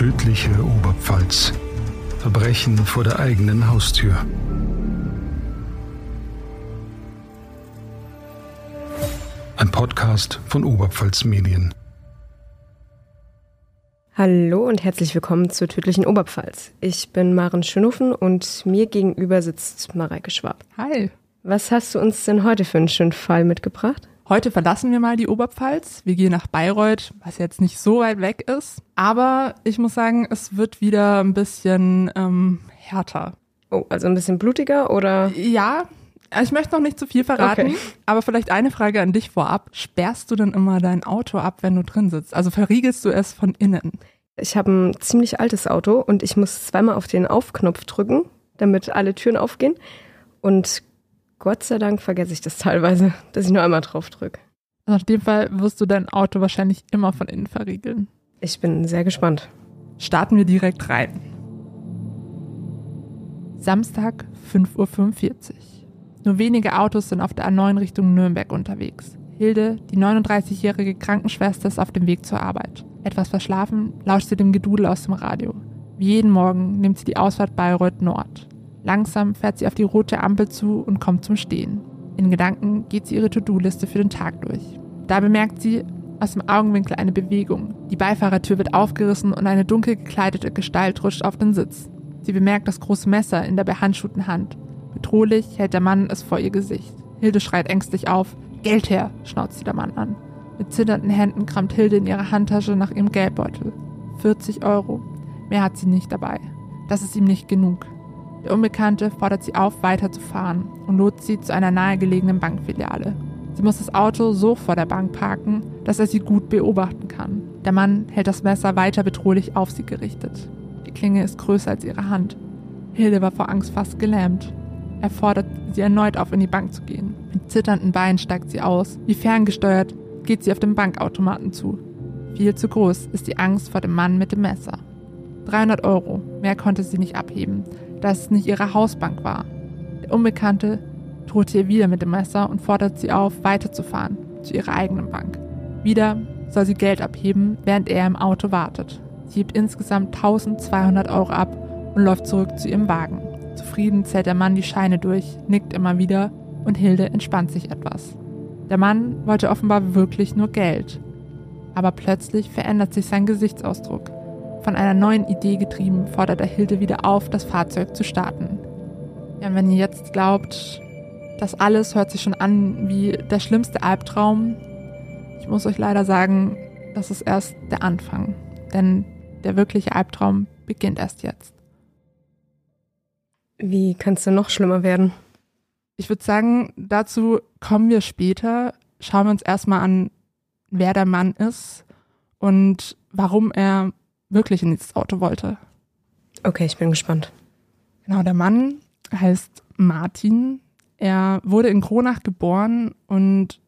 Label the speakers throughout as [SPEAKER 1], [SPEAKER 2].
[SPEAKER 1] Tödliche Oberpfalz. Verbrechen vor der eigenen Haustür. Ein Podcast von Oberpfalz Medien.
[SPEAKER 2] Hallo und herzlich willkommen zur tödlichen Oberpfalz. Ich bin Maren Schönhofen und mir gegenüber sitzt Mareike Schwab.
[SPEAKER 3] Hi.
[SPEAKER 2] Was hast du uns denn heute für einen schönen Fall mitgebracht?
[SPEAKER 3] Heute verlassen wir mal die Oberpfalz. Wir gehen nach Bayreuth, was jetzt nicht so weit weg ist. Aber ich muss sagen, es wird wieder ein bisschen ähm, härter.
[SPEAKER 2] Oh, also ein bisschen blutiger oder?
[SPEAKER 3] Ja, ich möchte noch nicht zu viel verraten, okay. aber vielleicht eine Frage an dich vorab. Sperrst du denn immer dein Auto ab, wenn du drin sitzt? Also verriegelst du es von innen?
[SPEAKER 2] Ich habe ein ziemlich altes Auto und ich muss zweimal auf den Aufknopf drücken, damit alle Türen aufgehen. Und Gott sei Dank vergesse ich das teilweise, dass ich nur einmal drauf drücke.
[SPEAKER 3] Also in dem Fall wirst du dein Auto wahrscheinlich immer von innen verriegeln.
[SPEAKER 2] Ich bin sehr gespannt.
[SPEAKER 3] Starten wir direkt rein. Samstag, 5.45 Uhr. Nur wenige Autos sind auf der A9 Richtung Nürnberg unterwegs. Hilde, die 39-jährige Krankenschwester, ist auf dem Weg zur Arbeit. Etwas verschlafen lauscht sie dem Gedudel aus dem Radio. Wie jeden Morgen nimmt sie die Ausfahrt Bayreuth Nord. Langsam fährt sie auf die rote Ampel zu und kommt zum Stehen. In Gedanken geht sie ihre To-Do-Liste für den Tag durch. Da bemerkt sie aus dem Augenwinkel eine Bewegung. Die Beifahrertür wird aufgerissen und eine dunkel gekleidete Gestalt rutscht auf den Sitz. Sie bemerkt das große Messer in der behandschuhten Hand. Bedrohlich hält der Mann es vor ihr Gesicht. Hilde schreit ängstlich auf. Geld her, schnauzt sie der Mann an. Mit zitternden Händen kramt Hilde in ihrer Handtasche nach ihrem Geldbeutel. 40 Euro. Mehr hat sie nicht dabei. Das ist ihm nicht genug. Der Unbekannte fordert sie auf, weiterzufahren und lotst sie zu einer nahegelegenen Bankfiliale. Sie muss das Auto so vor der Bank parken, dass er sie gut beobachten kann. Der Mann hält das Messer weiter bedrohlich auf sie gerichtet. Die Klinge ist größer als ihre Hand. Hilde war vor Angst fast gelähmt. Er fordert sie erneut auf, in die Bank zu gehen. Mit zitternden Beinen steigt sie aus. Wie ferngesteuert geht sie auf den Bankautomaten zu. Viel zu groß ist die Angst vor dem Mann mit dem Messer. 300 Euro, mehr konnte sie nicht abheben dass es nicht ihre Hausbank war. Der Unbekannte drohte ihr wieder mit dem Messer und fordert sie auf, weiterzufahren zu ihrer eigenen Bank. Wieder soll sie Geld abheben, während er im Auto wartet. Sie hebt insgesamt 1200 Euro ab und läuft zurück zu ihrem Wagen. Zufrieden zählt der Mann die Scheine durch, nickt immer wieder und Hilde entspannt sich etwas. Der Mann wollte offenbar wirklich nur Geld. Aber plötzlich verändert sich sein Gesichtsausdruck. Von einer neuen Idee getrieben, fordert er Hilde wieder auf, das Fahrzeug zu starten. Ja, und wenn ihr jetzt glaubt, das alles hört sich schon an wie der schlimmste Albtraum, ich muss euch leider sagen, das ist erst der Anfang. Denn der wirkliche Albtraum beginnt erst jetzt.
[SPEAKER 2] Wie kann es denn noch schlimmer werden?
[SPEAKER 3] Ich würde sagen, dazu kommen wir später. Schauen wir uns erstmal an, wer der Mann ist und warum er wirklich in dieses Auto wollte.
[SPEAKER 2] Okay, ich bin gespannt.
[SPEAKER 3] Genau, der Mann heißt Martin. Er wurde in Kronach geboren und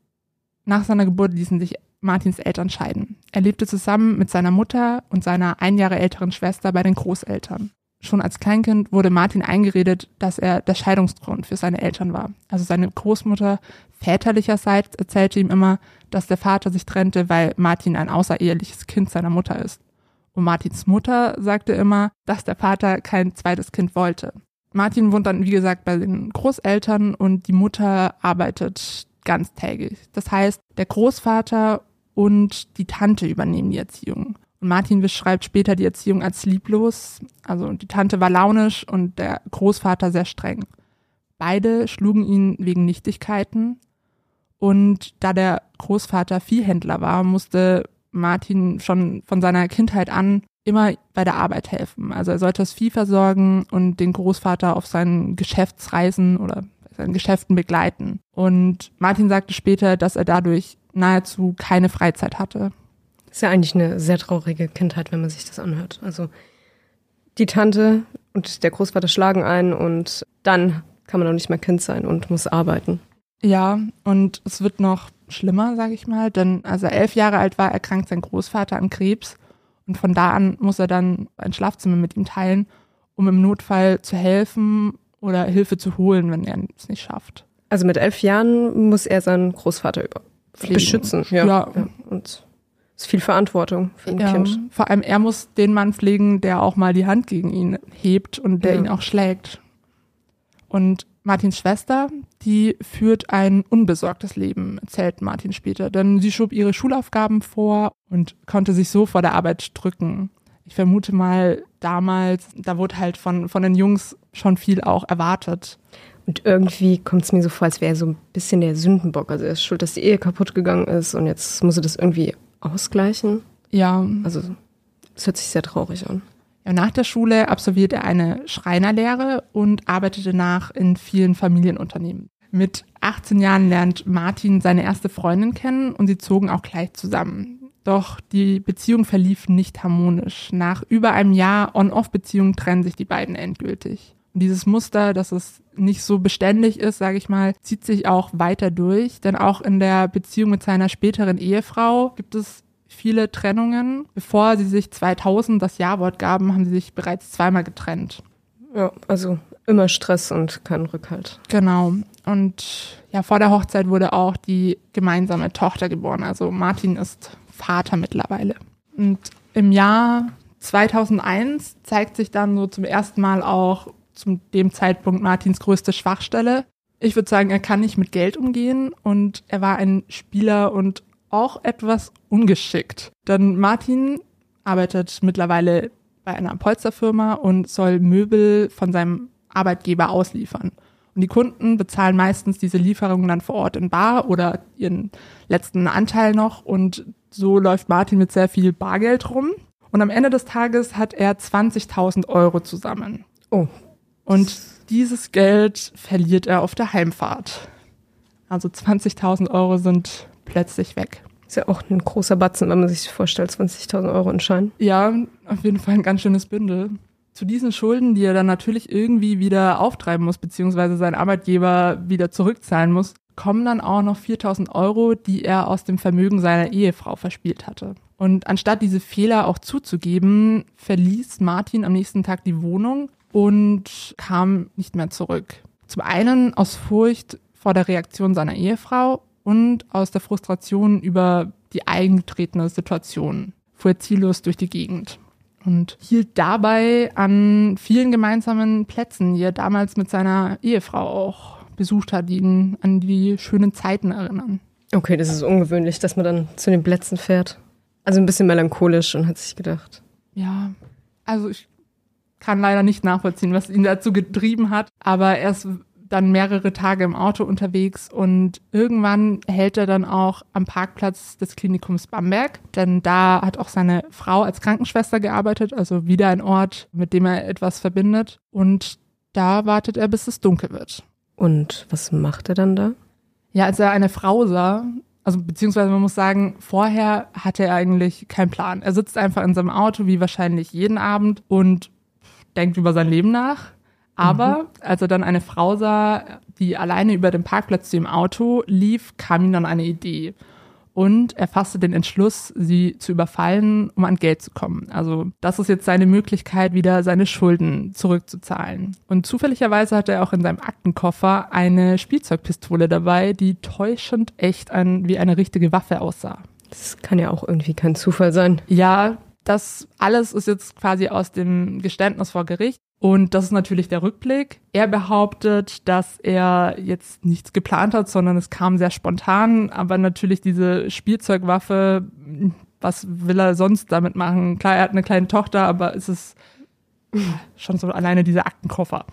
[SPEAKER 3] nach seiner Geburt ließen sich Martins Eltern scheiden. Er lebte zusammen mit seiner Mutter und seiner ein Jahre älteren Schwester bei den Großeltern. Schon als Kleinkind wurde Martin eingeredet, dass er der Scheidungsgrund für seine Eltern war. Also seine Großmutter väterlicherseits erzählte ihm immer, dass der Vater sich trennte, weil Martin ein außereheliches Kind seiner Mutter ist. Und Martins Mutter sagte immer, dass der Vater kein zweites Kind wollte. Martin wohnt dann, wie gesagt, bei den Großeltern und die Mutter arbeitet ganztägig. Das heißt, der Großvater und die Tante übernehmen die Erziehung. Und Martin beschreibt später die Erziehung als lieblos. Also die Tante war launisch und der Großvater sehr streng. Beide schlugen ihn wegen Nichtigkeiten. Und da der Großvater Viehhändler war, musste Martin schon von seiner Kindheit an immer bei der Arbeit helfen. Also er sollte das Vieh versorgen und den Großvater auf seinen Geschäftsreisen oder seinen Geschäften begleiten. Und Martin sagte später, dass er dadurch nahezu keine Freizeit hatte.
[SPEAKER 2] Das ist ja eigentlich eine sehr traurige Kindheit, wenn man sich das anhört. Also die Tante und der Großvater schlagen ein und dann kann man auch nicht mehr Kind sein und muss arbeiten.
[SPEAKER 3] Ja, und es wird noch schlimmer, sage ich mal. Denn als er elf Jahre alt war, erkrankt sein Großvater an Krebs. Und von da an muss er dann ein Schlafzimmer mit ihm teilen, um im Notfall zu helfen oder Hilfe zu holen, wenn er es nicht schafft.
[SPEAKER 2] Also mit elf Jahren muss er seinen Großvater über Pflegen. beschützen.
[SPEAKER 3] Ja. ja.
[SPEAKER 2] Und ist viel Verantwortung für ein
[SPEAKER 3] Ja,
[SPEAKER 2] Kind.
[SPEAKER 3] vor allem er muss den Mann pflegen, der auch mal die Hand gegen ihn hebt und der ihn auch schlägt. Und Martins Schwester, die führt ein unbesorgtes Leben, erzählt Martin später, denn sie schob ihre Schulaufgaben vor und konnte sich so vor der Arbeit drücken. Ich vermute mal, damals, da wurde halt von, von den Jungs schon viel auch erwartet.
[SPEAKER 2] Und irgendwie kommt es mir so vor, als wäre er so ein bisschen der Sündenbock. Also er ist schuld, dass die Ehe kaputt gegangen ist und jetzt muss er das irgendwie ausgleichen.
[SPEAKER 3] Ja,
[SPEAKER 2] Also es hört sich sehr traurig an.
[SPEAKER 3] Nach der Schule absolvierte er eine Schreinerlehre und arbeitete nach in vielen Familienunternehmen. Mit 18 Jahren lernt Martin seine erste Freundin kennen und sie zogen auch gleich zusammen. Doch die Beziehung verlief nicht harmonisch. Nach über einem Jahr On-Off-Beziehung trennen sich die beiden endgültig. Und dieses Muster, dass es nicht so beständig ist, sage ich mal, zieht sich auch weiter durch. Denn auch in der Beziehung mit seiner späteren Ehefrau gibt es viele Trennungen. Bevor sie sich 2000 das Ja-Wort gaben, haben sie sich bereits zweimal getrennt.
[SPEAKER 2] Ja, also immer Stress und kein Rückhalt.
[SPEAKER 3] Genau. Und ja, vor der Hochzeit wurde auch die gemeinsame Tochter geboren. Also Martin ist Vater mittlerweile. Und im Jahr 2001 zeigt sich dann so zum ersten Mal auch zu dem Zeitpunkt Martins größte Schwachstelle. Ich würde sagen, er kann nicht mit Geld umgehen und er war ein Spieler und auch etwas ungeschickt. Denn Martin arbeitet mittlerweile bei einer Polsterfirma und soll Möbel von seinem Arbeitgeber ausliefern. Und die Kunden bezahlen meistens diese Lieferungen dann vor Ort in Bar oder ihren letzten Anteil noch. Und so läuft Martin mit sehr viel Bargeld rum. Und am Ende des Tages hat er 20.000 Euro zusammen.
[SPEAKER 2] Oh,
[SPEAKER 3] Und dieses Geld verliert er auf der Heimfahrt. Also 20.000 Euro sind plötzlich weg.
[SPEAKER 2] ist ja auch ein großer Batzen, wenn man sich vorstellt, 20.000 Euro in Schein.
[SPEAKER 3] Ja, auf jeden Fall ein ganz schönes Bündel. Zu diesen Schulden, die er dann natürlich irgendwie wieder auftreiben muss, beziehungsweise sein Arbeitgeber wieder zurückzahlen muss, kommen dann auch noch 4000 Euro, die er aus dem Vermögen seiner Ehefrau verspielt hatte. Und anstatt diese Fehler auch zuzugeben, verließ Martin am nächsten Tag die Wohnung und kam nicht mehr zurück. Zum einen aus Furcht vor der Reaktion seiner Ehefrau und aus der Frustration über die eingetretene Situation fuhr er ziellos durch die Gegend und hielt dabei an vielen gemeinsamen Plätzen, die er damals mit seiner Ehefrau auch besucht hat, die ihn an die schönen Zeiten erinnern.
[SPEAKER 2] Okay, das ist ungewöhnlich, dass man dann zu den Plätzen fährt. Also ein bisschen melancholisch und hat sich gedacht.
[SPEAKER 3] Ja, also ich kann leider nicht nachvollziehen, was ihn dazu getrieben hat, aber er ist dann mehrere Tage im Auto unterwegs und irgendwann hält er dann auch am Parkplatz des Klinikums Bamberg, denn da hat auch seine Frau als Krankenschwester gearbeitet, also wieder ein Ort, mit dem er etwas verbindet und da wartet er, bis es dunkel wird.
[SPEAKER 2] Und was macht er dann da?
[SPEAKER 3] Ja, als er eine Frau sah, also beziehungsweise man muss sagen, vorher hatte er eigentlich keinen Plan. Er sitzt einfach in seinem Auto, wie wahrscheinlich jeden Abend, und denkt über sein Leben nach. Aber als er dann eine Frau sah, die alleine über den Parkplatz zu dem Auto lief, kam ihm dann eine Idee. Und er fasste den Entschluss, sie zu überfallen, um an Geld zu kommen. Also das ist jetzt seine Möglichkeit, wieder seine Schulden zurückzuzahlen. Und zufälligerweise hatte er auch in seinem Aktenkoffer eine Spielzeugpistole dabei, die täuschend echt ein, wie eine richtige Waffe aussah.
[SPEAKER 2] Das kann ja auch irgendwie kein Zufall sein.
[SPEAKER 3] Ja, das alles ist jetzt quasi aus dem Geständnis vor Gericht. Und das ist natürlich der Rückblick. Er behauptet, dass er jetzt nichts geplant hat, sondern es kam sehr spontan. Aber natürlich diese Spielzeugwaffe, was will er sonst damit machen? Klar, er hat eine kleine Tochter, aber es ist schon so alleine dieser Aktenkoffer.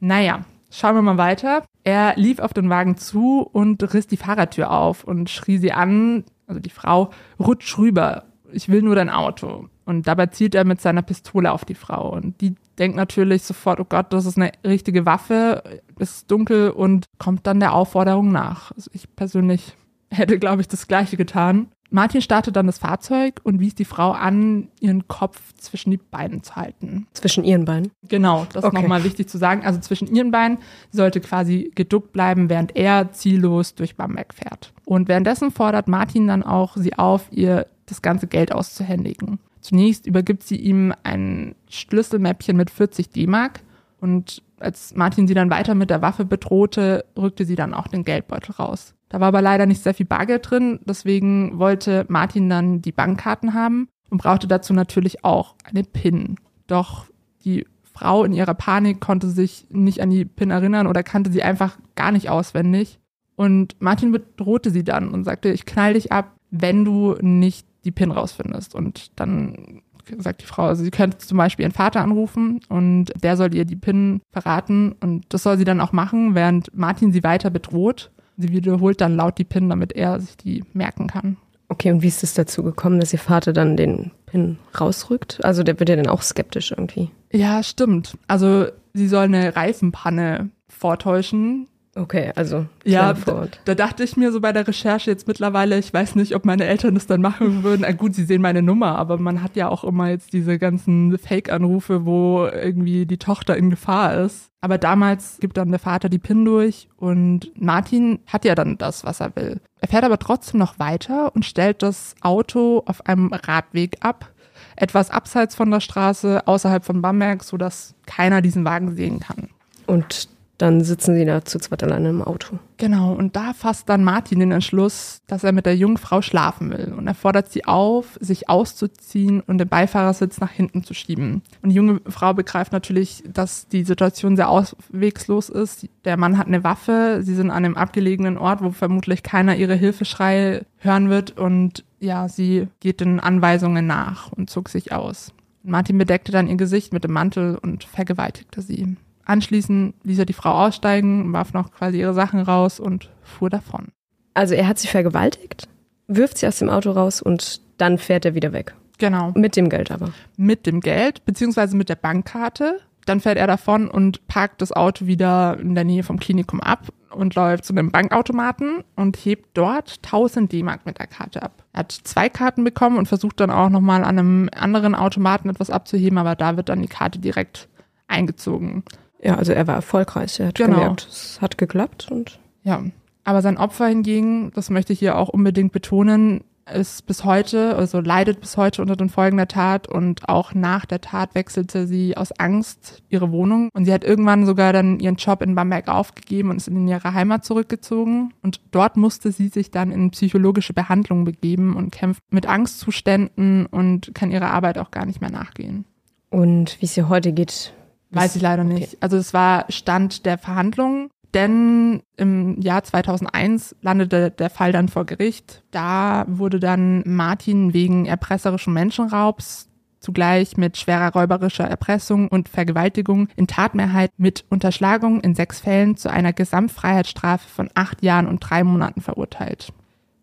[SPEAKER 3] Naja, schauen wir mal weiter. Er lief auf den Wagen zu und riss die Fahrertür auf und schrie sie an, also die Frau, rutsch rüber, ich will nur dein Auto. Und dabei zielt er mit seiner Pistole auf die Frau. Und die denkt natürlich sofort, oh Gott, das ist eine richtige Waffe, es ist dunkel und kommt dann der Aufforderung nach. Also ich persönlich hätte, glaube ich, das Gleiche getan. Martin startet dann das Fahrzeug und wies die Frau an, ihren Kopf zwischen die Beine zu halten.
[SPEAKER 2] Zwischen ihren Beinen.
[SPEAKER 3] Genau, das ist
[SPEAKER 2] Okay.
[SPEAKER 3] nochmal wichtig zu sagen. Also zwischen ihren Beinen sollte quasi geduckt bleiben, während er ziellos durch Bamberg fährt. Und währenddessen fordert Martin dann auch sie auf, ihr das ganze Geld auszuhändigen. Zunächst übergibt sie ihm ein Schlüsselmäppchen mit 40 D-Mark und als Martin sie dann weiter mit der Waffe bedrohte, rückte sie dann auch den Geldbeutel raus. Da war aber leider nicht sehr viel Bargeld drin, deswegen wollte Martin dann die Bankkarten haben und brauchte dazu natürlich auch eine PIN. Doch die Frau in ihrer Panik konnte sich nicht an die PIN erinnern oder kannte sie einfach gar nicht auswendig. Und Martin bedrohte sie dann und sagte, ich knall dich ab, wenn du nicht die PIN rausfindest. Und dann sagt die Frau, also sie könnte zum Beispiel ihren Vater anrufen und der soll ihr die PIN verraten und das soll sie dann auch machen, während Martin sie weiter bedroht. Sie wiederholt dann laut die PIN, damit er sich die merken kann.
[SPEAKER 2] Okay, und wie ist es dazu gekommen, dass ihr Vater dann den PIN rausrückt? Also der wird ja dann auch skeptisch irgendwie.
[SPEAKER 3] Ja, stimmt. Also sie soll eine Reifenpanne vortäuschen,
[SPEAKER 2] Okay, also
[SPEAKER 3] ja, da, da, dachte ich mir so bei der Recherche jetzt mittlerweile, ich weiß nicht, ob meine Eltern das dann machen würden. Na gut, sie sehen meine Nummer, aber man hat ja auch immer jetzt diese ganzen Fake-Anrufe, wo irgendwie die Tochter in Gefahr ist. Aber damals gibt dann der Vater die PIN durch und Martin hat ja dann das, was er will. Er fährt aber trotzdem noch weiter und stellt das Auto auf einem Radweg ab, etwas abseits von der Straße, außerhalb von Bamberg, sodass keiner diesen Wagen sehen kann.
[SPEAKER 2] Und dann sitzen sie da zu zweit alleine im Auto.
[SPEAKER 3] Genau, und da fasst dann Martin den Entschluss, dass er mit der jungen Frau schlafen will. Und er fordert sie auf, sich auszuziehen und den Beifahrersitz nach hinten zu schieben. Und die junge Frau begreift natürlich, dass die Situation sehr auswegslos ist. Der Mann hat eine Waffe, sie sind an einem abgelegenen Ort, wo vermutlich keiner ihre Hilfeschreie hören wird. Und ja, sie geht den Anweisungen nach und zog sich aus. Martin bedeckte dann ihr Gesicht mit dem Mantel und vergewaltigte sie. Anschließend ließ er die Frau aussteigen, warf noch quasi ihre Sachen raus und fuhr davon.
[SPEAKER 2] Also er hat sie vergewaltigt, wirft sie aus dem Auto raus und dann fährt er wieder weg.
[SPEAKER 3] Genau.
[SPEAKER 2] Mit dem Geld aber.
[SPEAKER 3] Mit dem Geld, beziehungsweise mit der Bankkarte. Dann fährt er davon und parkt das Auto wieder in der Nähe vom Klinikum ab und läuft zu einem Bankautomaten und hebt dort 1000 D-Mark mit der Karte ab. Er hat zwei Karten bekommen und versucht dann auch nochmal an einem anderen Automaten etwas abzuheben, aber da wird dann die Karte direkt eingezogen.
[SPEAKER 2] Ja, also er war erfolgreich. Er hat genau. gemerkt, es hat geklappt und.
[SPEAKER 3] Ja. Aber sein Opfer hingegen, das möchte ich hier auch unbedingt betonen, ist bis heute, also leidet bis heute unter den Folgen der Tat und auch nach der Tat wechselte sie aus Angst ihre Wohnung und sie hat irgendwann sogar dann ihren Job in Bamberg aufgegeben und ist in ihre Heimat zurückgezogen und dort musste sie sich dann in psychologische Behandlung begeben und kämpft mit Angstzuständen und kann ihrer Arbeit auch gar nicht mehr nachgehen.
[SPEAKER 2] Und wie es ihr heute geht,
[SPEAKER 3] Weiß ich leider nicht. Okay. Also es war Stand der Verhandlungen, denn im Jahr 2001 landete der Fall dann vor Gericht. Da wurde dann Martin wegen erpresserischen Menschenraubs zugleich mit schwerer räuberischer Erpressung und Vergewaltigung in Tatmehrheit mit Unterschlagung in sechs Fällen zu einer Gesamtfreiheitsstrafe von acht Jahren und drei Monaten verurteilt.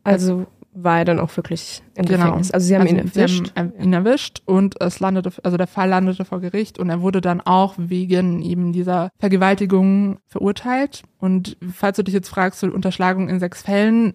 [SPEAKER 2] Also war er dann auch wirklich im genau. Gefängnis. Also sie haben also ihn erwischt.
[SPEAKER 3] Haben ihn erwischt und es landete, also der Fall landete vor Gericht und er wurde dann auch wegen eben dieser Vergewaltigung verurteilt. Und falls du dich jetzt fragst, so Unterschlagung in sechs Fällen,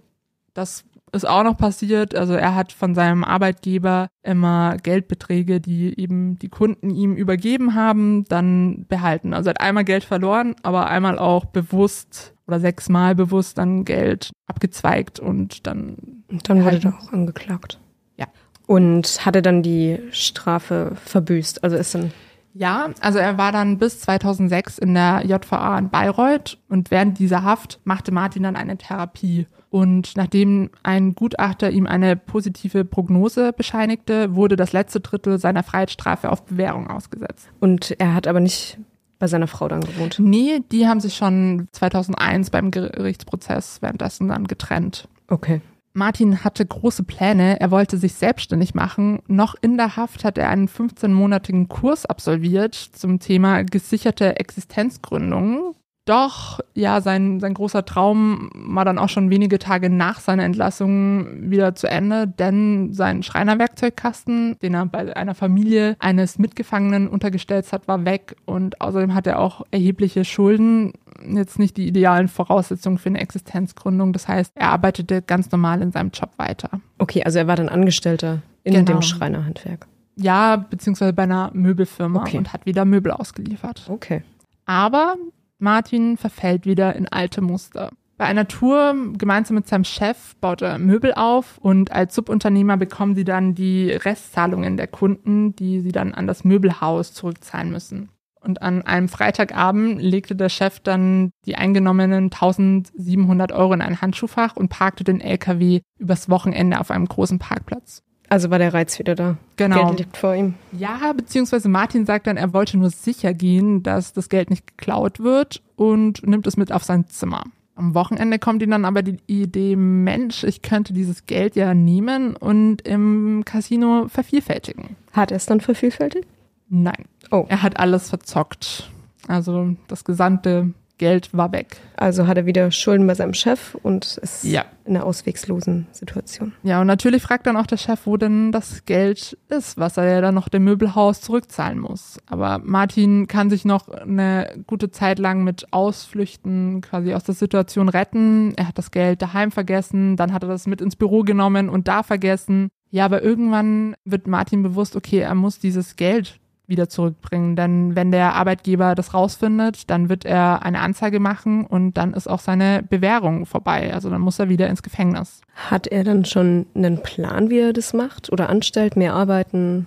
[SPEAKER 3] das ist auch noch passiert. Also er hat von seinem Arbeitgeber immer Geldbeträge, die eben die Kunden ihm übergeben haben, dann behalten. Also er hat einmal Geld verloren, aber einmal auch bewusst oder sechsmal bewusst dann Geld abgezweigt und dann.
[SPEAKER 2] Und dann wurde er auch angeklagt.
[SPEAKER 3] Ja.
[SPEAKER 2] Und hatte dann die Strafe verbüßt. Also ist dann.
[SPEAKER 3] Ja, also er war dann bis 2006 in der JVA in Bayreuth und während dieser Haft machte Martin dann eine Therapie. Und nachdem ein Gutachter ihm eine positive Prognose bescheinigte, wurde das letzte Drittel seiner Freiheitsstrafe auf Bewährung ausgesetzt.
[SPEAKER 2] Und er hat aber nicht bei seiner Frau dann gewohnt?
[SPEAKER 3] Nee, die haben sich schon 2001 beim Gerichtsprozess währenddessen dann getrennt.
[SPEAKER 2] Okay.
[SPEAKER 3] Martin hatte große Pläne. Er wollte sich selbstständig machen. Noch in der Haft hat er einen 15-monatigen Kurs absolviert zum Thema gesicherte Existenzgründung. Doch, ja, sein, sein großer Traum war dann auch schon wenige Tage nach seiner Entlassung wieder zu Ende, denn sein Schreinerwerkzeugkasten, den er bei einer Familie eines Mitgefangenen untergestellt hat, war weg und außerdem hat er auch erhebliche Schulden. Jetzt nicht die idealen Voraussetzungen für eine Existenzgründung. Das heißt, er arbeitete ganz normal in seinem Job weiter.
[SPEAKER 2] Okay, also er war dann Angestellter in genau. dem Schreinerhandwerk.
[SPEAKER 3] Ja, beziehungsweise bei einer Möbelfirma okay. und hat wieder Möbel ausgeliefert.
[SPEAKER 2] Okay.
[SPEAKER 3] Aber Martin verfällt wieder in alte Muster. Bei einer Tour gemeinsam mit seinem Chef baut er Möbel auf und als Subunternehmer bekommen sie dann die Restzahlungen der Kunden, die sie dann an das Möbelhaus zurückzahlen müssen. Und an einem Freitagabend legte der Chef dann die eingenommenen 1700 Euro in ein Handschuhfach und parkte den LKW übers Wochenende auf einem großen Parkplatz.
[SPEAKER 2] Also war der Reiz wieder da.
[SPEAKER 3] Genau.
[SPEAKER 2] Geld liegt vor ihm.
[SPEAKER 3] Ja, beziehungsweise Martin sagt dann, er wollte nur sicher gehen, dass das Geld nicht geklaut wird und nimmt es mit auf sein Zimmer. Am Wochenende kommt ihm dann aber die Idee, Mensch, ich könnte dieses Geld ja nehmen und im Casino vervielfältigen.
[SPEAKER 2] Hat er es dann vervielfältigt?
[SPEAKER 3] Nein.
[SPEAKER 2] Oh.
[SPEAKER 3] Er hat alles verzockt. Also das gesamte Geld war weg.
[SPEAKER 2] Also hat er wieder Schulden bei seinem Chef und ist
[SPEAKER 3] Ja.
[SPEAKER 2] in einer auswegslosen Situation.
[SPEAKER 3] Ja, und natürlich fragt dann auch der Chef, wo denn das Geld ist, was er ja dann noch dem Möbelhaus zurückzahlen muss. Aber Martin kann sich noch eine gute Zeit lang mit Ausflüchten quasi aus der Situation retten. Er hat das Geld daheim vergessen, dann hat er das mit ins Büro genommen und da vergessen. Ja, aber irgendwann wird Martin bewusst, okay, er muss dieses Geld wieder zurückbringen. Denn wenn der Arbeitgeber das rausfindet, dann wird er eine Anzeige machen und dann ist auch seine Bewährung vorbei. Also dann muss er wieder ins Gefängnis.
[SPEAKER 2] Hat er dann schon einen Plan, wie er das macht? Oder anstellt, mehr arbeiten?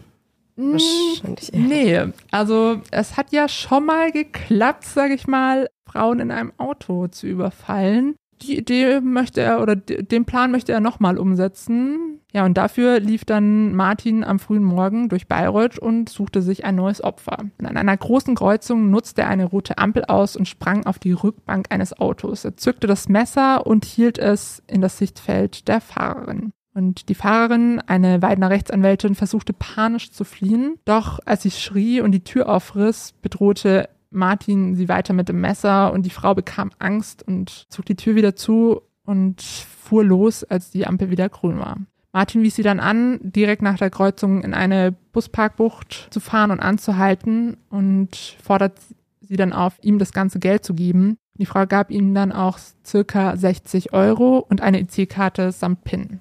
[SPEAKER 2] Wahrscheinlich eher.
[SPEAKER 3] Nee, also es hat ja schon mal geklappt, sage ich mal, Frauen in einem Auto zu überfallen. Die Idee möchte er oder den Plan möchte er nochmal umsetzen. Ja, und dafür lief dann Martin am frühen Morgen durch Bayreuth und suchte sich ein neues Opfer. Und an einer großen Kreuzung nutzte er eine rote Ampel aus und sprang auf die Rückbank eines Autos. Er zückte das Messer und hielt es in das Sichtfeld der Fahrerin. Und die Fahrerin, eine Weidner Rechtsanwältin, versuchte panisch zu fliehen. Doch als sie schrie und die Tür aufriss, bedrohte Martin sie weiter mit dem Messer und die Frau bekam Angst und zog die Tür wieder zu und fuhr los, als die Ampel wieder grün war. Martin wies sie dann an, direkt nach der Kreuzung in eine Busparkbucht zu fahren und anzuhalten und fordert sie dann auf, ihm das ganze Geld zu geben. Die Frau gab ihm dann auch circa 60 Euro und eine EC-Karte samt PIN.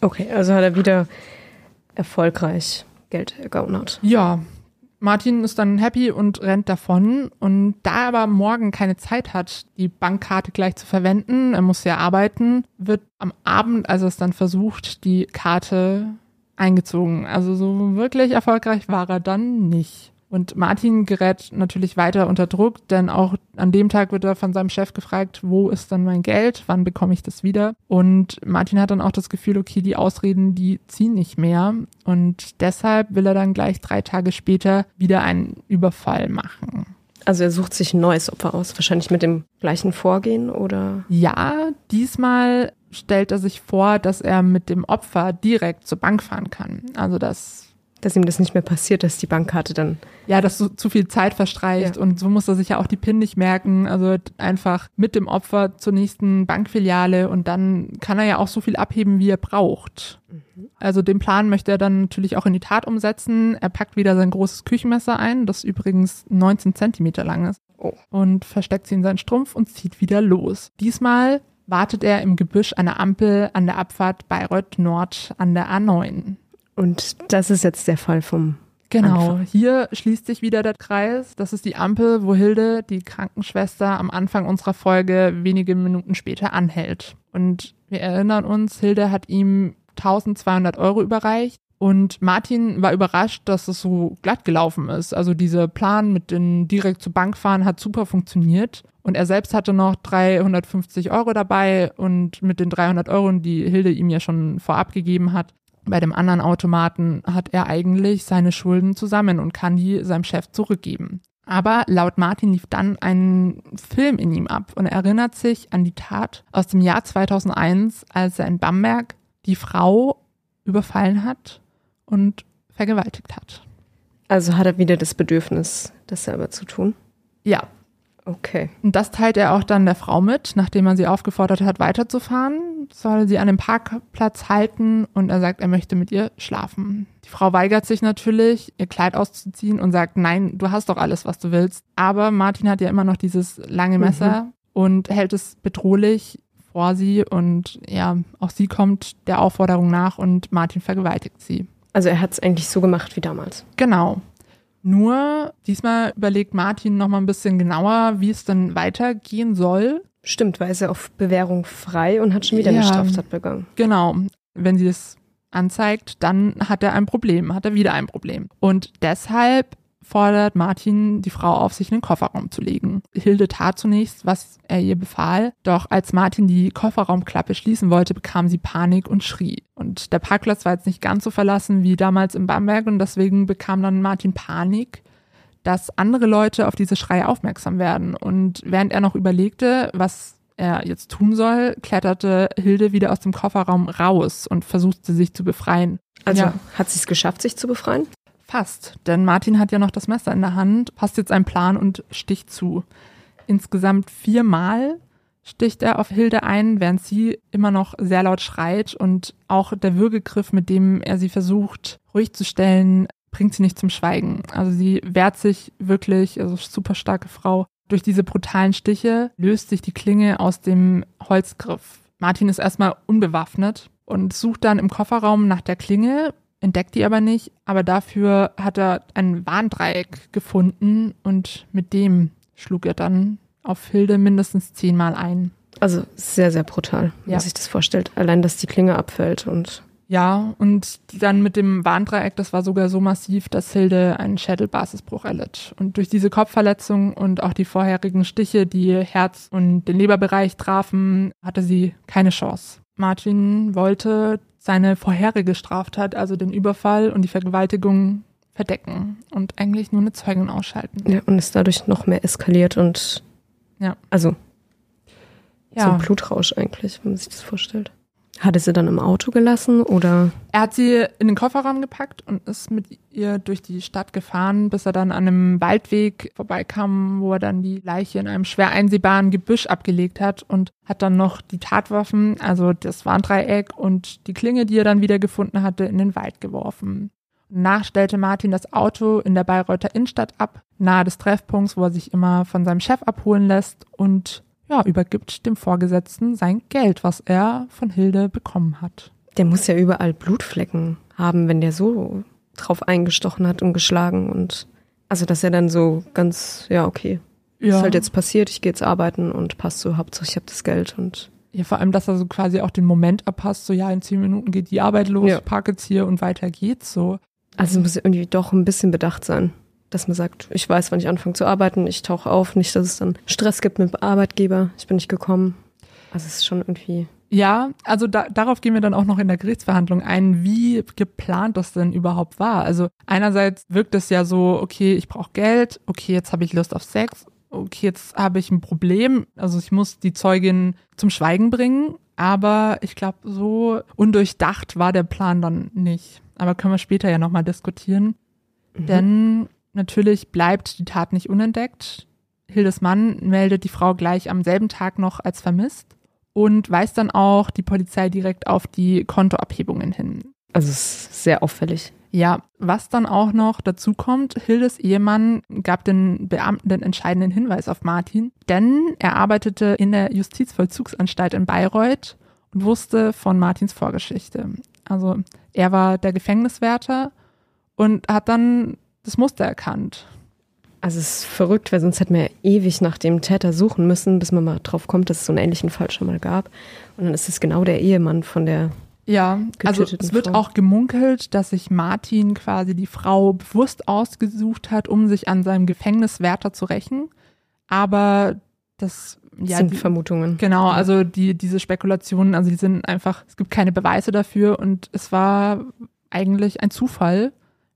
[SPEAKER 2] Okay, also hat er wieder erfolgreich Geld ergaunert.
[SPEAKER 3] Ja, Martin ist dann happy und rennt davon. Und da er aber morgen keine Zeit hat, die Bankkarte gleich zu verwenden, er muss ja arbeiten, wird am Abend, als er es dann versucht, die Karte eingezogen. Also so wirklich erfolgreich war er dann nicht. Und Martin gerät natürlich weiter unter Druck, denn auch an dem Tag wird er von seinem Chef gefragt, wo ist dann mein Geld, wann bekomme ich das wieder? Und Martin hat dann auch das Gefühl, okay, die Ausreden, die ziehen nicht mehr. Und deshalb will er dann gleich drei Tage später wieder einen Überfall machen.
[SPEAKER 2] Also er sucht sich ein neues Opfer aus, wahrscheinlich mit dem gleichen Vorgehen oder
[SPEAKER 3] Ja, diesmal stellt er sich vor, dass er mit dem Opfer direkt zur Bank fahren kann. Also dass
[SPEAKER 2] dass ihm das nicht mehr passiert, dass die Bankkarte dann.
[SPEAKER 3] ja, dass so zu viel Zeit verstreicht
[SPEAKER 2] Ja.
[SPEAKER 3] und so muss er sich ja auch die PIN nicht merken. Also einfach mit dem Opfer zur nächsten Bankfiliale und dann kann er ja auch so viel abheben, wie er braucht. Also den Plan möchte er dann natürlich auch in die Tat umsetzen. Er packt wieder sein großes Küchenmesser ein, das übrigens 19 Zentimeter lang ist,
[SPEAKER 2] Oh.
[SPEAKER 3] und versteckt sie in seinen Strumpf und zieht wieder los. Diesmal wartet er im Gebüsch einer Ampel an der Abfahrt Bayreuth Nord an der A9.
[SPEAKER 2] Und das ist jetzt der Fall vom.
[SPEAKER 3] Genau,
[SPEAKER 2] Anfang.
[SPEAKER 3] hier schließt sich wieder der Kreis. Das ist die Ampel, wo Hilde, die Krankenschwester, am Anfang unserer Folge wenige Minuten später anhält. Und wir erinnern uns, Hilde hat ihm 1200 Euro überreicht. Und Martin war überrascht, dass es so glatt gelaufen ist. Also dieser Plan mit den direkt zur Bank fahren hat super funktioniert. Und er selbst hatte noch 350 Euro dabei und mit den 300 Euro, die Hilde ihm ja schon vorab gegeben hat, bei dem anderen Automaten hat er eigentlich seine Schulden zusammen und kann die seinem Chef zurückgeben. Aber laut Martin lief dann ein Film in ihm ab und er erinnert sich an die Tat aus dem Jahr 2001, als er in Bamberg die Frau überfallen hat und vergewaltigt hat.
[SPEAKER 2] Also hat er wieder das Bedürfnis, das selber zu tun.
[SPEAKER 3] Ja,
[SPEAKER 2] Okay.
[SPEAKER 3] Und das teilt er auch dann der Frau mit, nachdem er sie aufgefordert hat, weiterzufahren. Soll sie an dem Parkplatz halten und er sagt, er möchte mit ihr schlafen. Die Frau weigert sich natürlich, ihr Kleid auszuziehen und sagt, nein, du hast doch alles, was du willst. Aber Martin hat ja immer noch dieses lange Messer und hält es bedrohlich vor sie und ja, auch sie kommt der Aufforderung nach und Martin vergewaltigt sie.
[SPEAKER 2] Also er hat es eigentlich so gemacht wie damals.
[SPEAKER 3] Genau. Nur diesmal überlegt Martin noch mal ein bisschen genauer, wie es dann weitergehen soll.
[SPEAKER 2] Stimmt, weil ist er auf Bewährung frei und hat schon wieder
[SPEAKER 3] Ja.
[SPEAKER 2] eine Straftat begangen.
[SPEAKER 3] Genau. Wenn sie es anzeigt, dann hat er ein Problem, hat er wieder ein Problem. Und deshalb fordert Martin die Frau auf, sich in den Kofferraum zu legen. Hilde tat zunächst, was er ihr befahl, doch als Martin die Kofferraumklappe schließen wollte, bekam sie Panik und schrie. Und der Parkplatz war jetzt nicht ganz so verlassen wie damals in Bamberg und deswegen bekam dann Martin Panik, dass andere Leute auf diese Schreie aufmerksam werden. Und während er noch überlegte, was er jetzt tun soll, kletterte Hilde wieder aus dem Kofferraum raus und versuchte sich zu befreien.
[SPEAKER 2] Also
[SPEAKER 3] Ja.
[SPEAKER 2] hat sie es geschafft, sich zu befreien?
[SPEAKER 3] Fast, denn Martin hat ja noch das Messer in der Hand, passt jetzt einen Plan und sticht zu. Insgesamt viermal sticht er auf Hilde ein, während sie immer noch sehr laut schreit und auch der Würgegriff, mit dem er sie versucht, ruhig zu stellen, bringt sie nicht zum Schweigen. Also sie wehrt sich wirklich, also super starke Frau. Durch diese brutalen Stiche löst sich die Klinge aus dem Holzgriff. Martin ist erstmal unbewaffnet und sucht dann im Kofferraum nach der Klinge, entdeckt die aber nicht, aber dafür hat er ein Warndreieck gefunden und mit dem schlug er dann auf Hilde mindestens zehnmal ein.
[SPEAKER 2] Also sehr, sehr brutal,
[SPEAKER 3] Ja.
[SPEAKER 2] man sich das vorstellt. Allein, dass die Klinge abfällt und
[SPEAKER 3] Ja, und dann mit dem Warndreieck, das war sogar so massiv, dass Hilde einen Schädelbasisbruch erlitt. Und durch diese Kopfverletzung und auch die vorherigen Stiche, die Herz- und den Leberbereich trafen, hatte sie keine Chance. Martin wollte seine vorherige Straftat, also den Überfall und die Vergewaltigung, verdecken und eigentlich nur eine Zeugin ausschalten.
[SPEAKER 2] ja, und ist dadurch noch mehr eskaliert und
[SPEAKER 3] Ja.
[SPEAKER 2] also so
[SPEAKER 3] Ja.
[SPEAKER 2] ein Blutrausch eigentlich, wenn man sich das vorstellt. Hat er sie dann im Auto gelassen oder
[SPEAKER 3] Er hat sie in den Kofferraum gepackt und ist mit ihr durch die Stadt gefahren, bis er dann an einem Waldweg vorbeikam, wo er dann die Leiche in einem schwer einsehbaren Gebüsch abgelegt hat und hat dann noch die Tatwaffen, also das Warndreieck und die Klinge, die er dann wieder gefunden hatte, in den Wald geworfen. Danach stellte Martin das Auto in der Bayreuther Innenstadt ab, nahe des Treffpunkts, wo er sich immer von seinem Chef abholen lässt und ja, übergibt dem Vorgesetzten sein Geld, was er von Hilde bekommen hat.
[SPEAKER 2] der muss ja überall Blutflecken haben, wenn der so drauf eingestochen hat und geschlagen und also dass er dann so ganz, ja, okay, ist halt jetzt passiert, ich gehe jetzt arbeiten und passt so, Hauptsache ich habe das Geld und
[SPEAKER 3] Ja, vor allem, dass er so quasi auch den Moment abpasst, so ja, in zehn Minuten geht die Arbeit los,
[SPEAKER 2] Ja.
[SPEAKER 3] ich parke jetzt hier und weiter geht's so.
[SPEAKER 2] also muss irgendwie doch ein bisschen bedacht sein, dass man sagt, ich weiß, wann ich anfange zu arbeiten, ich tauche auf, nicht, dass es dann Stress gibt mit dem Arbeitgeber, ich bin nicht gekommen. Also es ist schon irgendwie,
[SPEAKER 3] Ja, also da, darauf gehen wir dann auch noch in der Gerichtsverhandlung ein, wie geplant das denn überhaupt war. Also einerseits wirkt es ja so, okay, ich brauche Geld, okay, jetzt habe ich Lust auf Sex, okay, jetzt habe ich ein Problem, also ich muss die Zeugin zum Schweigen bringen, aber ich glaube, so undurchdacht war der Plan dann nicht. Aber können wir später ja nochmal diskutieren. Denn natürlich bleibt die Tat nicht unentdeckt. Hildes Mann meldet die Frau gleich am selben Tag noch als vermisst und weist dann auch die Polizei direkt auf die Kontoabhebungen hin.
[SPEAKER 2] also es ist sehr auffällig.
[SPEAKER 3] Ja, was dann auch noch dazu kommt, Hildes Ehemann gab den Beamten den entscheidenden Hinweis auf Martin, denn er arbeitete in der Justizvollzugsanstalt in Bayreuth und wusste von Martins Vorgeschichte. Also er war der Gefängniswärter und hat dann das Muster erkannt.
[SPEAKER 2] Also es ist verrückt, weil sonst hätten wir ja ewig nach dem Täter suchen müssen, bis man mal drauf kommt, dass es so einen ähnlichen Fall schon mal gab. Und dann ist es genau der Ehemann von der
[SPEAKER 3] Ja, also es wird
[SPEAKER 2] Frau.
[SPEAKER 3] auch gemunkelt, dass sich Martin quasi die Frau bewusst ausgesucht hat, um sich an seinem Gefängniswärter zu rächen. Aber das ja,
[SPEAKER 2] sind
[SPEAKER 3] die,
[SPEAKER 2] Vermutungen.
[SPEAKER 3] genau, also die diese Spekulationen, also die sind einfach, es gibt keine Beweise dafür und es war eigentlich ein Zufall.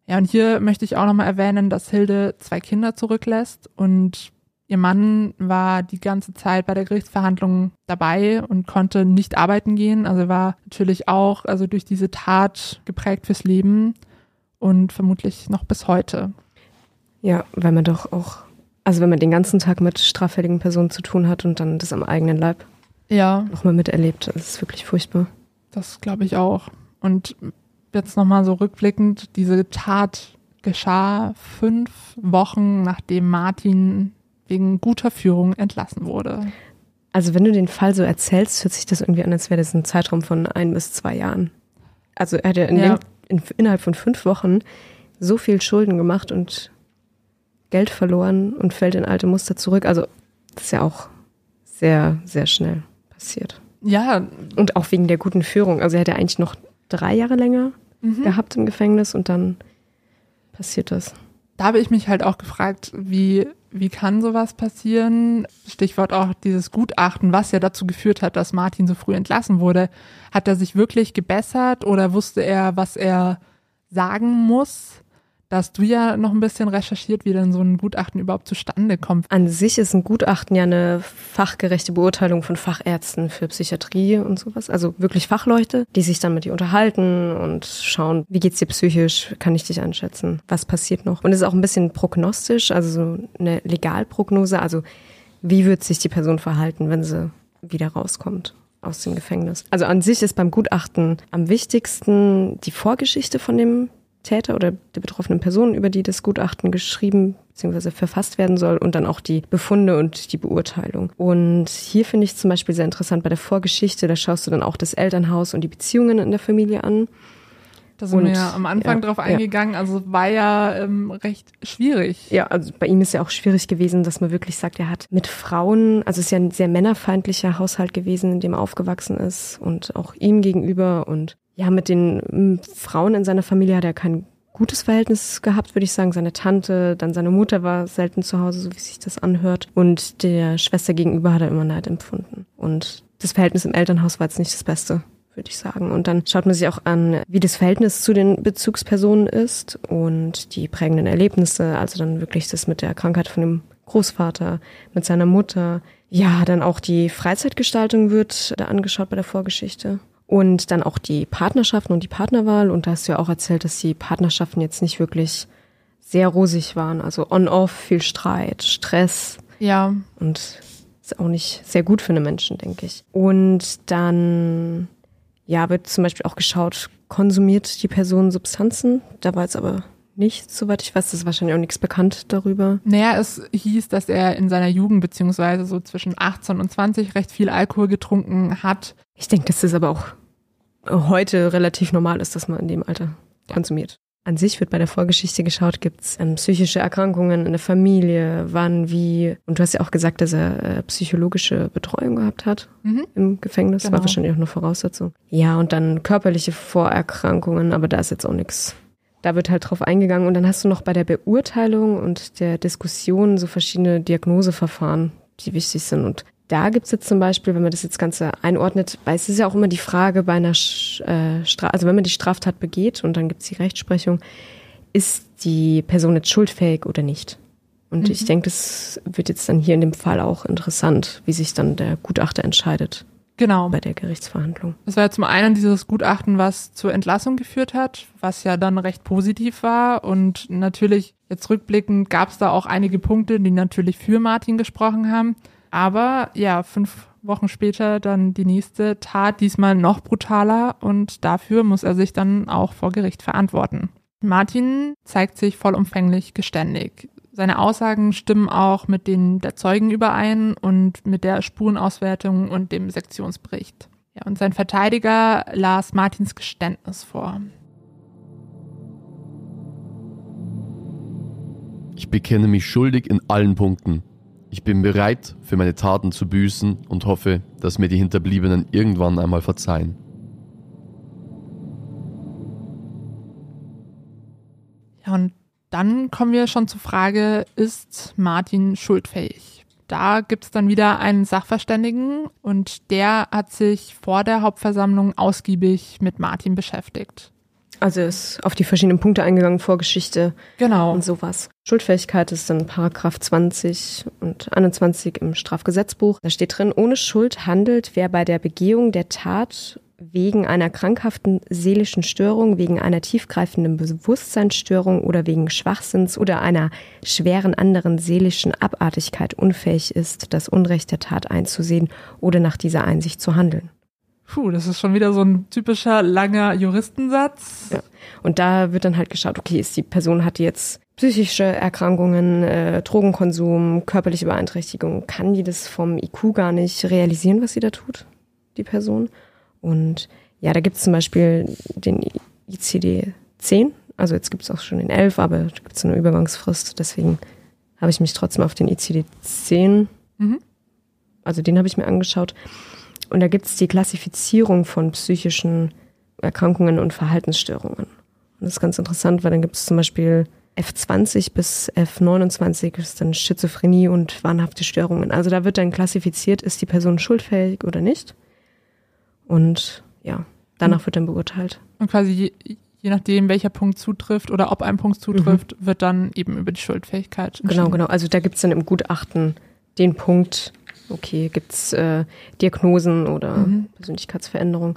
[SPEAKER 3] Ja, und hier möchte ich auch nochmal erwähnen, dass Hilde zwei Kinder zurücklässt und ihr Mann war die ganze Zeit bei der Gerichtsverhandlung dabei und konnte nicht arbeiten gehen. Also war natürlich auch, also durch diese Tat geprägt fürs Leben und vermutlich noch bis heute.
[SPEAKER 2] Ja, weil man doch auch, also wenn man den ganzen Tag mit straffälligen Personen zu tun hat und dann das am eigenen Leib
[SPEAKER 3] Ja,
[SPEAKER 2] nochmal miterlebt, das ist wirklich furchtbar.
[SPEAKER 3] das glaube ich auch. Und jetzt nochmal so rückblickend, diese Tat geschah fünf Wochen, nachdem Martin wegen guter Führung entlassen wurde.
[SPEAKER 2] Also wenn du den Fall so erzählst, hört sich das irgendwie an, als wäre das ein Zeitraum von ein bis zwei Jahren. Also er hat ja, in
[SPEAKER 3] Ja.
[SPEAKER 2] Dem, in, innerhalb von fünf Wochen so viel Schulden gemacht und Geld verloren und fällt in alte Muster zurück. Also das ist ja auch sehr, sehr schnell passiert.
[SPEAKER 3] Ja,
[SPEAKER 2] Und auch wegen der guten Führung. Also er hätte eigentlich noch drei Jahre länger
[SPEAKER 3] mhm.
[SPEAKER 2] gehabt im Gefängnis und dann passiert das.
[SPEAKER 3] Da habe ich mich halt auch gefragt, wie, wie kann sowas passieren? Stichwort auch dieses Gutachten, was ja dazu geführt hat, dass Martin so früh entlassen wurde. Hat er sich wirklich gebessert oder wusste er, was er sagen muss? Da hast du ja noch ein bisschen recherchiert, wie denn so ein Gutachten überhaupt zustande kommt.
[SPEAKER 2] An sich ist ein Gutachten ja eine fachgerechte Beurteilung von Fachärzten für Psychiatrie und sowas. Also wirklich Fachleute, die sich dann mit dir unterhalten und schauen, wie geht's dir psychisch, kann ich dich einschätzen, was passiert noch. Und es ist auch ein bisschen prognostisch, also so eine Legalprognose, also wie wird sich die Person verhalten, wenn sie wieder rauskommt aus dem Gefängnis. Also an sich ist beim Gutachten am wichtigsten die Vorgeschichte von dem Täter oder der betroffenen Person, über die das Gutachten geschrieben bzw. verfasst werden soll und dann auch die Befunde und die Beurteilung. Und hier finde ich zum Beispiel sehr interessant bei der Vorgeschichte, da schaust du dann auch das Elternhaus und die Beziehungen in der Familie an.
[SPEAKER 3] Da sind und, wir ja am Anfang ja, drauf eingegangen, ja. also war ja ähm, recht schwierig.
[SPEAKER 2] Ja, also bei ihm ist ja auch schwierig gewesen, dass man wirklich sagt, er hat mit Frauen, also es ist ja ein sehr männerfeindlicher Haushalt gewesen, in dem er aufgewachsen ist und auch ihm gegenüber und ja, mit den hm, Frauen in seiner Familie hat er kein gutes Verhältnis gehabt, würde ich sagen. Seine Tante, dann seine Mutter war selten zu Hause, so wie sich das anhört. Und der Schwester gegenüber hat er immer Neid empfunden. Und das Verhältnis im Elternhaus war jetzt nicht das Beste, würde ich sagen. Und dann schaut man sich auch an, wie das Verhältnis zu den Bezugspersonen ist und die prägenden Erlebnisse. Also dann wirklich das mit der Krankheit von dem Großvater, mit seiner Mutter. Ja, dann auch die Freizeitgestaltung wird da angeschaut bei der Vorgeschichte. Und dann auch die Partnerschaften und die Partnerwahl. Und da hast du ja auch erzählt, dass die Partnerschaften jetzt nicht wirklich sehr rosig waren. Also on-off, viel Streit, Stress.
[SPEAKER 3] Ja.
[SPEAKER 2] Und ist auch nicht sehr gut für eine Menschen, denke ich. Und dann, ja, wird zum Beispiel auch geschaut, konsumiert die Person Substanzen. Da war jetzt aber nicht, soweit ich weiß. Das ist wahrscheinlich auch nichts bekannt darüber.
[SPEAKER 3] Naja, es hieß, dass er in seiner Jugend beziehungsweise so zwischen 18 und 20 recht viel Alkohol getrunken hat.
[SPEAKER 2] Ich denke, dass das aber auch heute relativ normal ist, dass man in dem Alter konsumiert. An sich wird bei der Vorgeschichte geschaut, gibt es ähm, psychische Erkrankungen in der Familie, wann, wie. Und du hast ja auch gesagt, dass er äh, psychologische Betreuung gehabt hat mhm. im Gefängnis. Genau. War wahrscheinlich auch eine Voraussetzung. Ja, und dann körperliche Vorerkrankungen, aber da ist jetzt auch nichts da wird halt drauf eingegangen. Und dann hast du noch bei der Beurteilung und der Diskussion so verschiedene Diagnoseverfahren, die wichtig sind. Und da gibt's jetzt zum Beispiel, wenn man das jetzt Ganze einordnet, weil es ist ja auch immer die Frage bei einer, äh, Stra also wenn man die Straftat begeht und dann gibt's die Rechtsprechung, ist die Person jetzt schuldfähig oder nicht? Und mhm. ich denke, das wird jetzt dann hier in dem Fall auch interessant, wie sich dann der Gutachter entscheidet.
[SPEAKER 3] Genau.
[SPEAKER 2] Bei der Gerichtsverhandlung.
[SPEAKER 3] Das war ja zum einen dieses Gutachten, was zur Entlassung geführt hat, was ja dann recht positiv war. Und natürlich, jetzt rückblickend, gab es da auch einige Punkte, die natürlich für Martin gesprochen haben. Aber ja, fünf Wochen später dann die nächste Tat, diesmal noch brutaler. Und dafür muss er sich dann auch vor Gericht verantworten. Martin zeigt sich vollumfänglich geständig. Seine Aussagen stimmen auch mit denen der Zeugen überein und mit der Spurenauswertung und dem Sektionsbericht. Ja, und sein Verteidiger las Martins Geständnis vor.
[SPEAKER 4] Ich bekenne mich schuldig in allen Punkten. Ich bin bereit, für meine Taten zu büßen und hoffe, dass mir die Hinterbliebenen irgendwann einmal verzeihen.
[SPEAKER 3] Ja, und dann kommen wir schon zur Frage, ist Martin schuldfähig? Da gibt es dann wieder einen Sachverständigen und der hat sich vor der Hauptversammlung ausgiebig mit Martin beschäftigt.
[SPEAKER 2] Also ist auf die verschiedenen Punkte eingegangen, Vorgeschichte
[SPEAKER 3] genau.
[SPEAKER 2] und sowas. Schuldfähigkeit ist dann Paragraph 20 und 21 im Strafgesetzbuch. Da steht drin, ohne Schuld handelt, wer bei der Begehung der Tat wegen einer krankhaften seelischen Störung, wegen einer tiefgreifenden Bewusstseinsstörung oder wegen Schwachsinns oder einer schweren anderen seelischen Abartigkeit unfähig ist, das Unrecht der Tat einzusehen oder nach dieser Einsicht zu handeln.
[SPEAKER 3] Puh, das ist schon wieder so ein typischer langer Juristensatz.
[SPEAKER 2] Ja. Und da wird dann halt geschaut, okay, ist die Person hat jetzt psychische Erkrankungen, äh, Drogenkonsum, körperliche Beeinträchtigung, kann die das vom IQ gar nicht realisieren, was sie da tut, die Person? Und ja, da gibt es zum Beispiel den ICD-10, also jetzt gibt es auch schon den 11, aber da gibt es eine Übergangsfrist, deswegen habe ich mich trotzdem auf den ICD-10, mhm. also den habe ich mir angeschaut. Und da gibt es die Klassifizierung von psychischen Erkrankungen und Verhaltensstörungen. Und das ist ganz interessant, weil dann gibt es zum Beispiel F20 bis F29 ist dann Schizophrenie und wahnhafte Störungen. Also da wird dann klassifiziert, ist die Person schuldfähig oder nicht. Und ja, danach mhm. wird dann beurteilt.
[SPEAKER 3] Und quasi je, je, nachdem, welcher Punkt zutrifft oder ob ein Punkt zutrifft, mhm. wird dann eben über die Schuldfähigkeit
[SPEAKER 2] Genau, genau. Also da gibt es dann im Gutachten den Punkt, okay, gibt es äh, Diagnosen oder mhm. Persönlichkeitsveränderungen.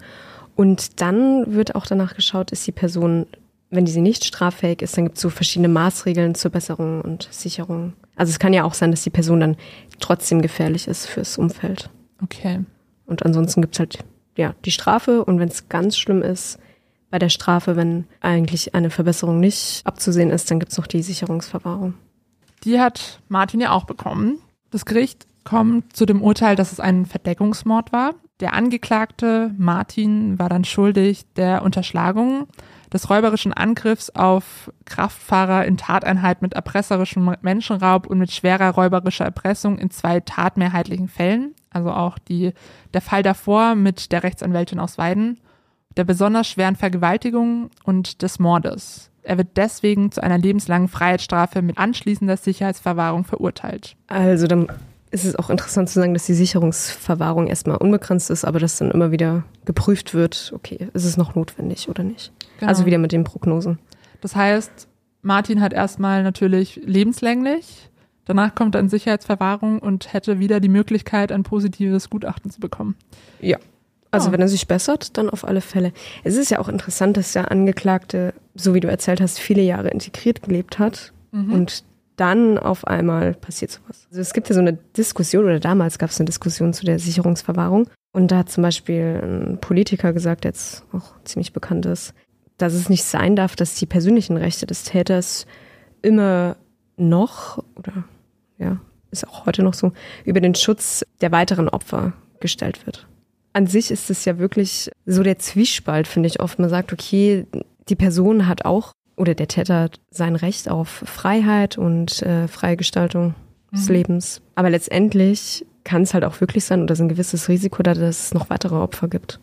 [SPEAKER 2] Und dann wird auch danach geschaut, ist die Person wenn diese nicht straffähig ist, dann gibt es so verschiedene Maßregeln zur Besserung und Sicherung. Also es kann ja auch sein, dass die Person dann trotzdem gefährlich ist fürs Umfeld.
[SPEAKER 3] Okay.
[SPEAKER 2] Und ansonsten gibt es halt ja die Strafe und wenn es ganz schlimm ist, bei der Strafe, wenn eigentlich eine Verbesserung nicht abzusehen ist, dann gibt es noch die Sicherungsverwahrung.
[SPEAKER 3] Die hat Martin ja auch bekommen. Das Gericht kommt zu dem Urteil, dass es ein Verdeckungsmord war. Der Angeklagte Martin war dann schuldig der Unterschlagung des räuberischen Angriffs auf Kraftfahrer in Tateinheit mit erpresserischem Menschenraub und mit schwerer räuberischer Erpressung in zwei tatmehrheitlichen Fällen, also auch die, der Fall davor mit der Rechtsanwältin aus Weiden, der besonders schweren Vergewaltigung und des Mordes. Er wird deswegen zu einer lebenslangen Freiheitsstrafe mit anschließender Sicherheitsverwahrung verurteilt.
[SPEAKER 2] Also dann ist es auch interessant zu sagen, dass die Sicherungsverwahrung erstmal unbegrenzt ist, aber dass dann immer wieder geprüft wird, okay, ist es noch notwendig oder nicht. Genau. Also wieder mit den Prognosen.
[SPEAKER 3] Das heißt, Martin hat erstmal natürlich lebenslänglich, danach kommt er in Sicherheitsverwahrung und hätte wieder die Möglichkeit, ein positives Gutachten zu bekommen.
[SPEAKER 2] Ja. Also oh. wenn er sich bessert, dann auf alle Fälle. Es ist ja auch interessant, dass der Angeklagte, so wie du erzählt hast, viele Jahre integriert gelebt hat mhm. und dann auf einmal passiert sowas. Also es gibt ja so eine Diskussion, oder damals gab es eine Diskussion zu der Sicherungsverwahrung. Und da hat zum Beispiel ein Politiker gesagt, der jetzt auch ziemlich bekannt ist, dass es nicht sein darf, dass die persönlichen Rechte des Täters immer noch, oder ja, ist auch heute noch so, über den Schutz der weiteren Opfer gestellt wird. An sich ist es ja wirklich so der Zwiespalt, finde ich oft. Man sagt, okay, die Person hat auch oder der Täter hat sein Recht auf Freiheit und äh, freie Gestaltung des mhm. Lebens. Aber letztendlich kann es halt auch wirklich sein, oder ist ein gewisses Risiko da, dass es noch weitere Opfer gibt.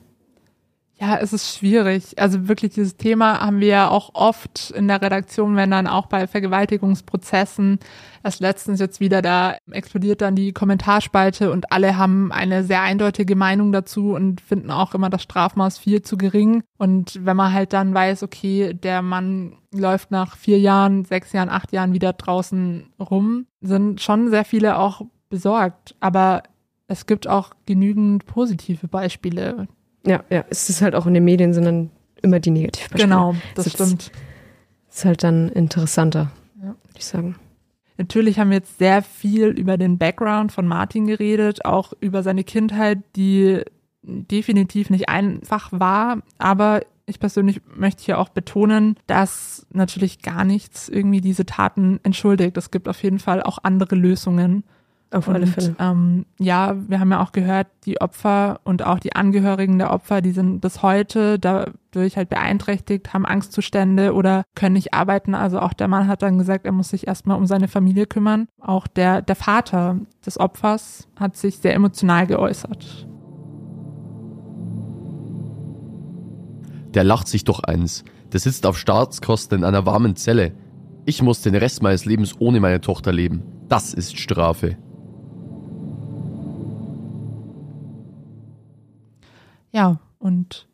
[SPEAKER 3] Ja, es ist schwierig. Also wirklich dieses Thema haben wir ja auch oft in der Redaktion, wenn dann auch bei Vergewaltigungsprozessen, erst letztens jetzt wieder, da explodiert dann die Kommentarspalte und alle haben eine sehr eindeutige Meinung dazu und finden auch immer das Strafmaß viel zu gering. Und wenn man halt dann weiß, okay, der Mann läuft nach vier Jahren, sechs Jahren, acht Jahren wieder draußen rum, sind schon sehr viele auch besorgt. Aber es gibt auch genügend positive Beispiele,
[SPEAKER 2] ja, ja, es ist halt auch in den Medien, sondern immer die Negativbeispiele.
[SPEAKER 3] Genau, das, das stimmt.
[SPEAKER 2] Ist halt dann interessanter, ja. würde ich sagen.
[SPEAKER 3] Natürlich haben wir jetzt sehr viel über den Background von Martin geredet, auch über seine Kindheit, die definitiv nicht einfach war, aber ich persönlich möchte hier auch betonen, dass natürlich gar nichts irgendwie diese Taten entschuldigt. Es gibt auf jeden Fall auch andere Lösungen.
[SPEAKER 2] Auf alle Fälle.
[SPEAKER 3] Ähm, ja, wir haben ja auch gehört, die Opfer und auch die Angehörigen der Opfer, die sind bis heute dadurch halt beeinträchtigt, haben Angstzustände oder können nicht arbeiten. Also auch der Mann hat dann gesagt, er muss sich erstmal um seine Familie kümmern. Auch der, der Vater des Opfers hat sich sehr emotional geäußert.
[SPEAKER 4] Der lacht sich doch eins. Der sitzt auf Staatskosten in einer warmen Zelle. Ich muss den Rest meines Lebens ohne meine Tochter leben. Das ist Strafe.
[SPEAKER 3] Ja, und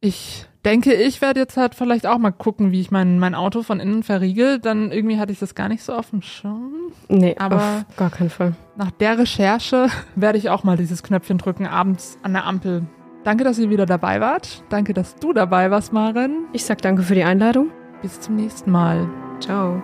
[SPEAKER 3] ich denke, ich werde jetzt halt vielleicht auch mal gucken, wie ich mein, mein Auto von innen verriegel. Dann irgendwie hatte ich das gar nicht so auf dem Schirm.
[SPEAKER 2] Nee, aber auf gar keinen Fall.
[SPEAKER 3] Nach der Recherche werde ich auch mal dieses Knöpfchen drücken, abends an der Ampel. Danke, dass ihr wieder dabei wart. Danke, dass du dabei warst, Maren.
[SPEAKER 2] Ich sag danke für die Einladung.
[SPEAKER 3] Bis zum nächsten Mal.
[SPEAKER 2] Ciao.